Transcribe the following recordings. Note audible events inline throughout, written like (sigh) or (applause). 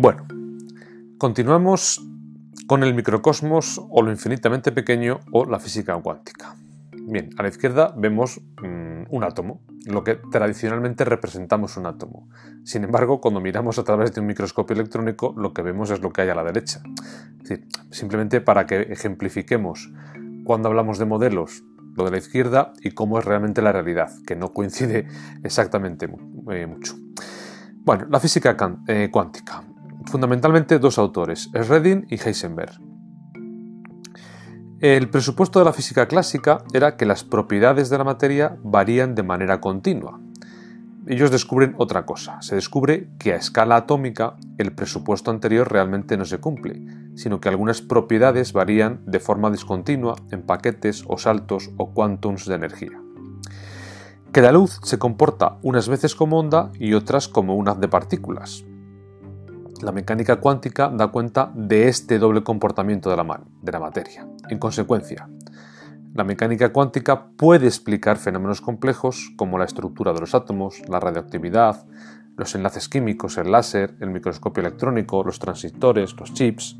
Bueno, continuamos con el microcosmos o lo infinitamente pequeño o la física cuántica. Bien, a la izquierda vemos mm, un átomo, lo que tradicionalmente representamos un átomo. Sin embargo, cuando miramos a través de un microscopio electrónico, lo que vemos es lo que hay a la derecha. simplemente para que ejemplifiquemos cuando hablamos de modelos, lo de la izquierda y cómo es realmente la realidad, que no coincide exactamente eh, mucho. Bueno, la física eh, cuántica. Fundamentalmente dos autores, Redding y Heisenberg. El presupuesto de la física clásica era que las propiedades de la materia varían de manera continua. Ellos descubren otra cosa, se descubre que a escala atómica el presupuesto anterior realmente no se cumple, sino que algunas propiedades varían de forma discontinua en paquetes o saltos o quantums de energía. Que la luz se comporta unas veces como onda y otras como un haz de partículas, la mecánica cuántica da cuenta de este doble comportamiento de la, de la materia. En consecuencia, la mecánica cuántica puede explicar fenómenos complejos como la estructura de los átomos, la radioactividad, los enlaces químicos, el láser, el microscopio electrónico, los transistores, los chips.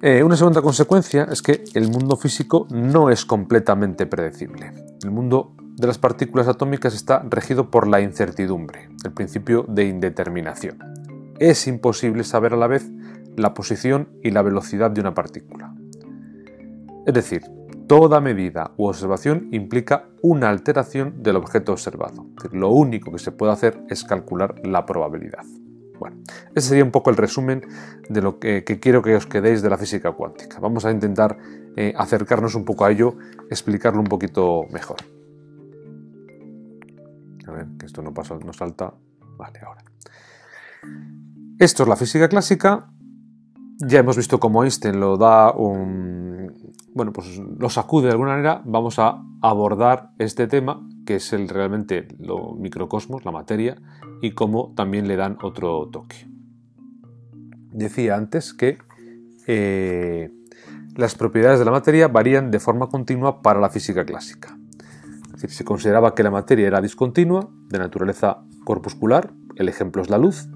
Eh, una segunda consecuencia es que el mundo físico no es completamente predecible. El mundo de las partículas atómicas está regido por la incertidumbre, el principio de indeterminación. Es imposible saber a la vez la posición y la velocidad de una partícula. Es decir, toda medida u observación implica una alteración del objeto observado. Lo único que se puede hacer es calcular la probabilidad. Bueno, ese sería un poco el resumen de lo que, quiero que os quedéis de la física cuántica. Vamos a intentar eh, acercarnos un poco a ello, explicarlo un poquito mejor. Que esto no pasa, no salta. Vale, ahora. Esto es la física clásica. Ya hemos visto cómo Einstein lo da un. Bueno, pues lo sacude de alguna manera. Vamos a abordar este tema, que es el realmente lo microcosmos, la materia, y cómo también le dan otro toque. Decía antes que eh, las propiedades de la materia varían de forma continua para la física clásica se consideraba que la materia era discontinua, de naturaleza corpuscular, el ejemplo es la luz,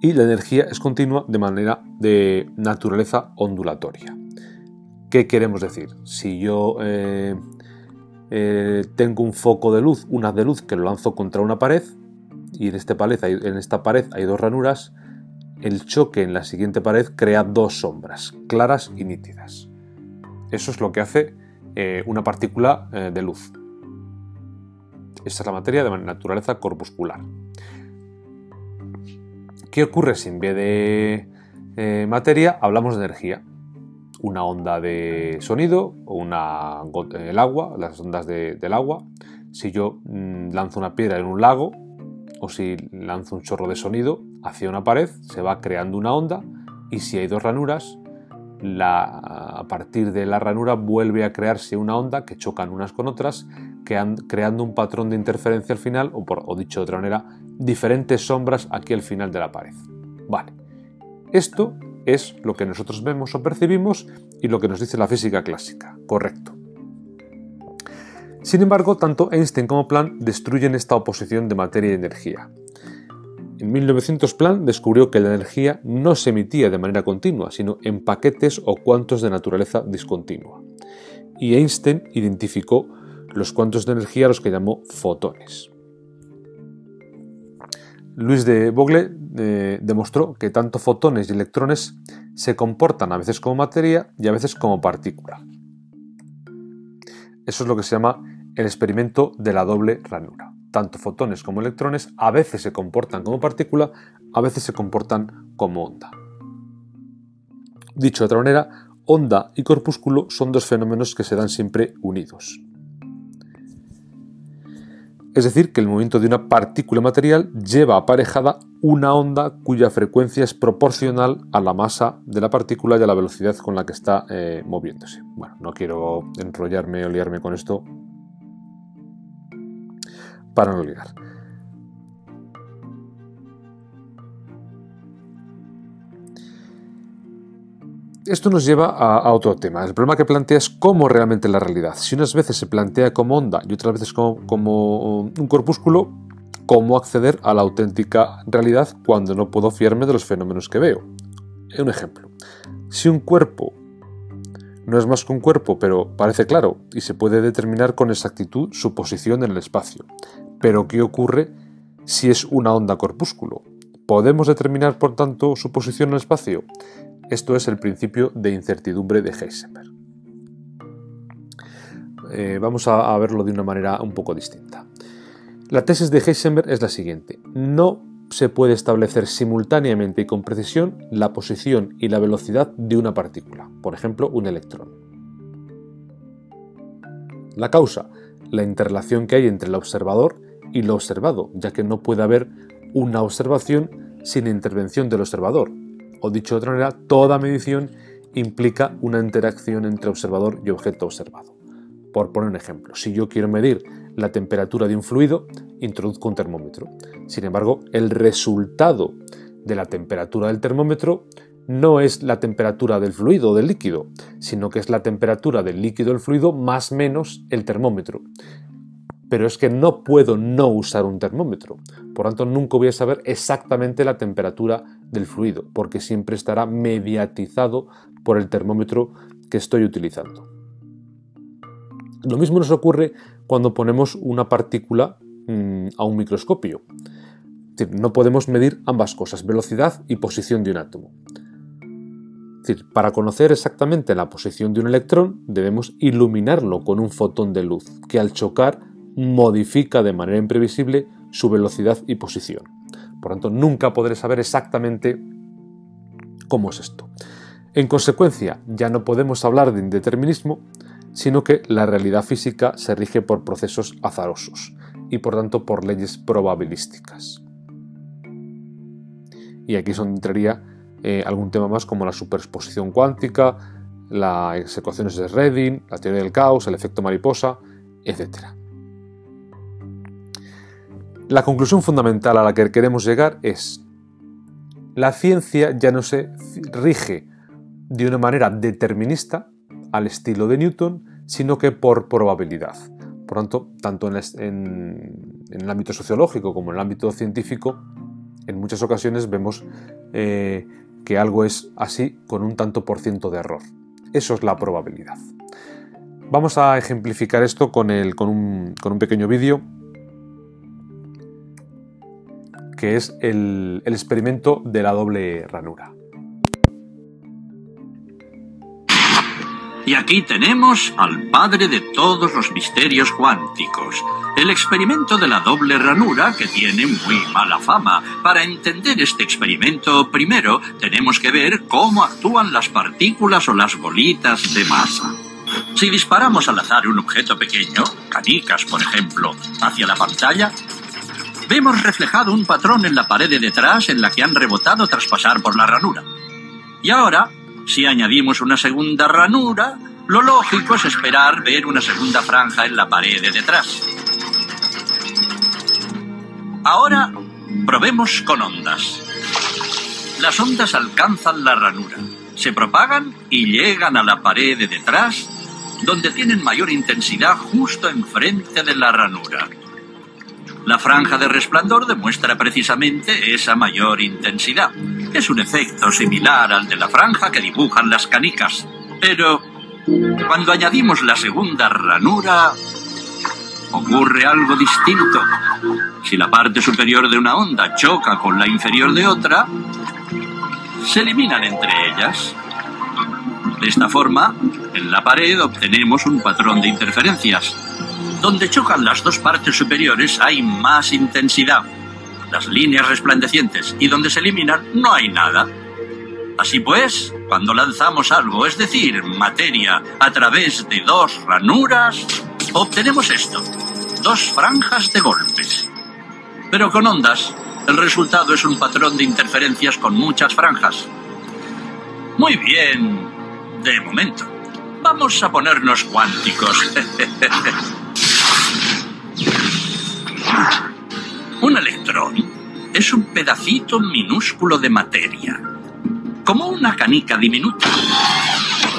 y la energía es continua de manera de naturaleza ondulatoria. ¿Qué queremos decir? Si yo eh, eh, tengo un foco de luz, una de luz que lo lanzo contra una pared, y en, este pared en esta pared hay dos ranuras, el choque en la siguiente pared crea dos sombras, claras y nítidas. Eso es lo que hace eh, una partícula eh, de luz. Esta es la materia de naturaleza corpuscular. ¿Qué ocurre si en vez de eh, materia hablamos de energía? Una onda de sonido o una el agua, las ondas del agua. Si yo mm, lanzo una piedra en un lago o si lanzo un chorro de sonido hacia una pared, se va creando una onda y si hay dos ranuras, a partir de la ranura vuelve a crearse una onda que chocan unas con otras, creando un patrón de interferencia al final, o, por, o dicho de otra manera, diferentes sombras aquí al final de la pared. Vale, esto es lo que nosotros vemos o percibimos y lo que nos dice la física clásica, correcto. Sin embargo, tanto Einstein como Planck destruyen esta oposición de materia y energía. En 1900 Planck descubrió que la energía no se emitía de manera continua, sino en paquetes o cuantos de naturaleza discontinua. Y Einstein identificó los cuantos de energía a los que llamó fotones. Luis de Bogle eh, demostró que tanto fotones y electrones se comportan a veces como materia y a veces como partícula. Eso es lo que se llama el experimento de la doble ranura tanto fotones como electrones a veces se comportan como partícula, a veces se comportan como onda. Dicho de otra manera, onda y corpúsculo son dos fenómenos que se dan siempre unidos. Es decir, que el movimiento de una partícula material lleva aparejada una onda cuya frecuencia es proporcional a la masa de la partícula y a la velocidad con la que está eh, moviéndose. Bueno, no quiero enrollarme o liarme con esto para no olvidar. esto nos lleva a, otro tema. El problema que plantea es cómo realmente la realidad. Si unas veces se plantea como onda y otras veces como, un corpúsculo, ¿cómo acceder a la auténtica realidad cuando no puedo fiarme de los fenómenos que veo? Un ejemplo. Si un cuerpo no es más que un cuerpo, pero parece claro y se puede determinar con exactitud su posición en el espacio. Pero ¿qué ocurre si es una onda corpúsculo? ¿Podemos determinar, por tanto, su posición en el espacio? Esto es el principio de incertidumbre de Heisenberg. Eh, vamos a, verlo de una manera un poco distinta. La tesis de Heisenberg es la siguiente. No se puede establecer simultáneamente y con precisión la posición y la velocidad de una partícula, por ejemplo, un electrón. La causa, la interrelación que hay entre el observador y lo observado, ya que no puede haber una observación sin intervención del observador, o dicho de otra manera, toda medición implica una interacción entre observador y objeto observado. Por poner un ejemplo, si yo quiero medir la temperatura de un fluido, introduzco un termómetro. Sin embargo, el resultado de la temperatura del termómetro no es la temperatura del fluido o del líquido, sino que es la temperatura del líquido o fluido más menos el termómetro pero es que no puedo no usar un termómetro. Por tanto, nunca voy a saber exactamente la temperatura del fluido, porque siempre estará mediatizado por el termómetro que estoy utilizando. Lo mismo nos ocurre cuando ponemos una partícula mm, a un microscopio. no podemos medir ambas cosas, velocidad y posición de un átomo. para conocer exactamente la posición de un electrón debemos iluminarlo con un fotón de luz que al chocar modifica de manera imprevisible su velocidad y posición. Por tanto, nunca podré saber exactamente cómo es esto. En consecuencia, ya no podemos hablar de indeterminismo, sino que la realidad física se rige por procesos azarosos y por tanto por leyes probabilísticas. Y aquí entraría eh, algún tema más como la superposición cuántica, las ecuaciones de Redding, la teoría del caos, el efecto mariposa, etc. La conclusión fundamental a la que queremos llegar es, la ciencia ya no se rige de una manera determinista al estilo de Newton, sino que por probabilidad. Por tanto, tanto en, el ámbito sociológico como en el ámbito científico, en muchas ocasiones vemos eh, que algo es así con un tanto por ciento de error. Eso es la probabilidad. Vamos a ejemplificar esto con, con un pequeño vídeo que es el, experimento de la doble ranura. Y aquí tenemos al padre de todos los misterios cuánticos, el experimento de la doble ranura que tiene muy mala fama. Para entender este experimento, primero tenemos que ver cómo actúan las partículas o las bolitas de masa. Si disparamos al azar un objeto pequeño, canicas por ejemplo, hacia la pantalla, vemos reflejado un patrón en la pared de detrás en la que han rebotado tras pasar por la ranura. Y ahora, si añadimos una segunda ranura, lo lógico es esperar ver una segunda franja en la pared de detrás. Ahora, probemos con ondas. Las ondas alcanzan la ranura, se propagan y llegan a la pared de detrás, donde tienen mayor intensidad justo enfrente de la ranura. La franja de resplandor demuestra precisamente esa mayor intensidad. Es un efecto similar al de la franja que dibujan las canicas. Pero cuando añadimos la segunda ranura, ocurre algo distinto. Si la parte superior de una onda choca con la inferior de otra, se eliminan entre ellas. De esta forma, en la pared obtenemos un patrón de interferencias donde chocan las dos partes superiores hay más intensidad, las líneas resplandecientes, y donde se eliminan no hay nada. Así pues, cuando lanzamos algo, es decir, materia, a través de dos ranuras, obtenemos esto, dos franjas de golpes. Pero con ondas, el resultado es un patrón de interferencias con muchas franjas. Muy bien, de momento. Vamos a ponernos cuánticos. (laughs) (laughs) Un electrón es un pedacito minúsculo de materia, como una canica diminuta,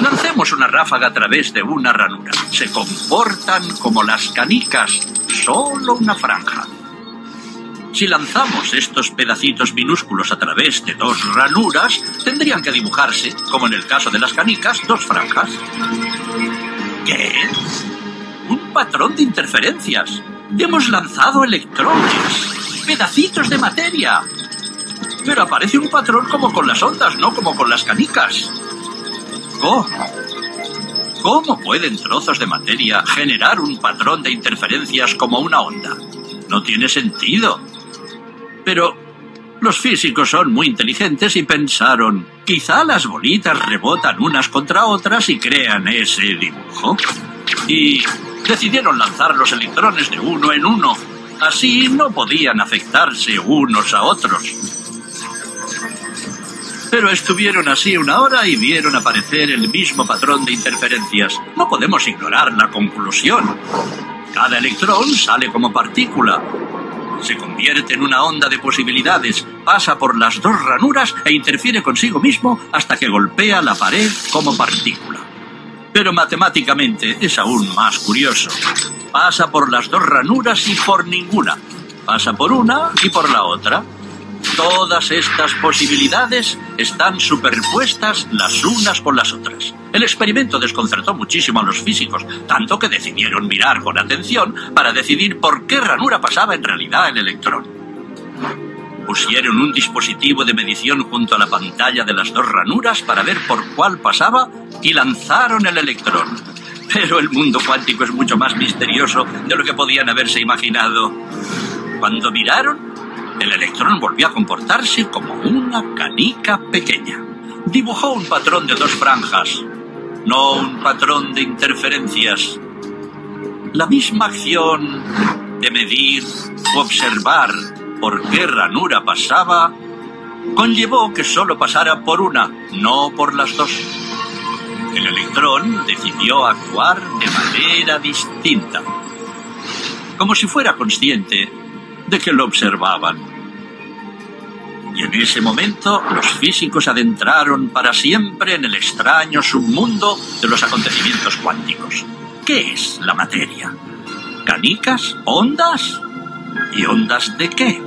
Lancemos una ráfaga a través de una ranura. Se comportan como las canicas, solo una franja. Si lanzamos estos pedacitos minúsculos a través de dos ranuras, tendrían que dibujarse, como en el caso de las canicas, dos franjas. ¿Qué? Un patrón de interferencias. Hemos lanzado electrones, pedacitos de materia. Pero aparece un patrón como con las ondas, no como con las canicas. ¿Cómo? ¿Cómo pueden trozos de materia generar un patrón de interferencias como una onda? No tiene sentido. Pero los físicos son muy inteligentes y pensaron, quizá las bolitas rebotan unas contra otras y crean ese dibujo. Y decidieron lanzar los electrones de uno en uno. Así no podían afectarse unos a otros. Pero estuvieron así una hora y vieron aparecer el mismo patrón de interferencias. No podemos ignorar la conclusión. Cada electrón sale como partícula. Se convierte en una onda de posibilidades, pasa por las dos ranuras e interfiere consigo mismo hasta que golpea la pared como partícula. Pero matemáticamente es aún más curioso. Pasa por las dos ranuras y por ninguna. Pasa por una y por la otra. Todas estas posibilidades están superpuestas las unas con las otras. El experimento desconcertó muchísimo a los físicos, tanto que decidieron mirar con atención para decidir por qué ranura pasaba en realidad el electrón. Pusieron un dispositivo de medición junto a la pantalla de las dos ranuras para ver por cuál pasaba y lanzaron el electrón. Pero el mundo cuántico es mucho más misterioso de lo que podían haberse imaginado. Cuando miraron, el electrón volvió a comportarse como una canica pequeña. Dibujó un patrón de dos franjas, no un patrón de interferencias. La misma acción de medir o observar por qué ranura pasaba conllevó que solo pasara por una, no por las dos. El electrón decidió actuar de manera distinta, como si fuera consciente de que lo observaban. Y en ese momento los físicos adentraron para siempre en el extraño submundo de los acontecimientos cuánticos. ¿Qué es la materia? ¿Canicas? ¿Ondas? ¿Y ondas de qué?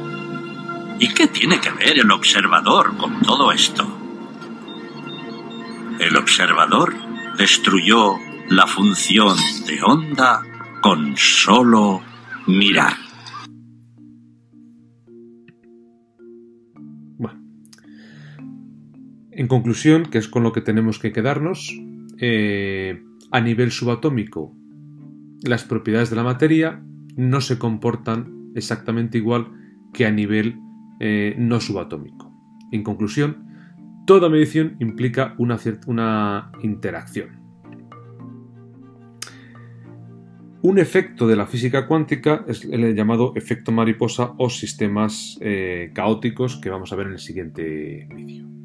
¿Y qué tiene que ver el observador con todo esto? El observador destruyó la función de onda con solo mirar. En conclusión, que es con lo que tenemos que quedarnos, eh, a nivel subatómico, las propiedades de la materia no se comportan exactamente igual que a nivel eh, no subatómico. En conclusión, toda medición implica una, una interacción. Un efecto de la física cuántica es el llamado efecto mariposa o sistemas eh, caóticos que vamos a ver en el siguiente vídeo.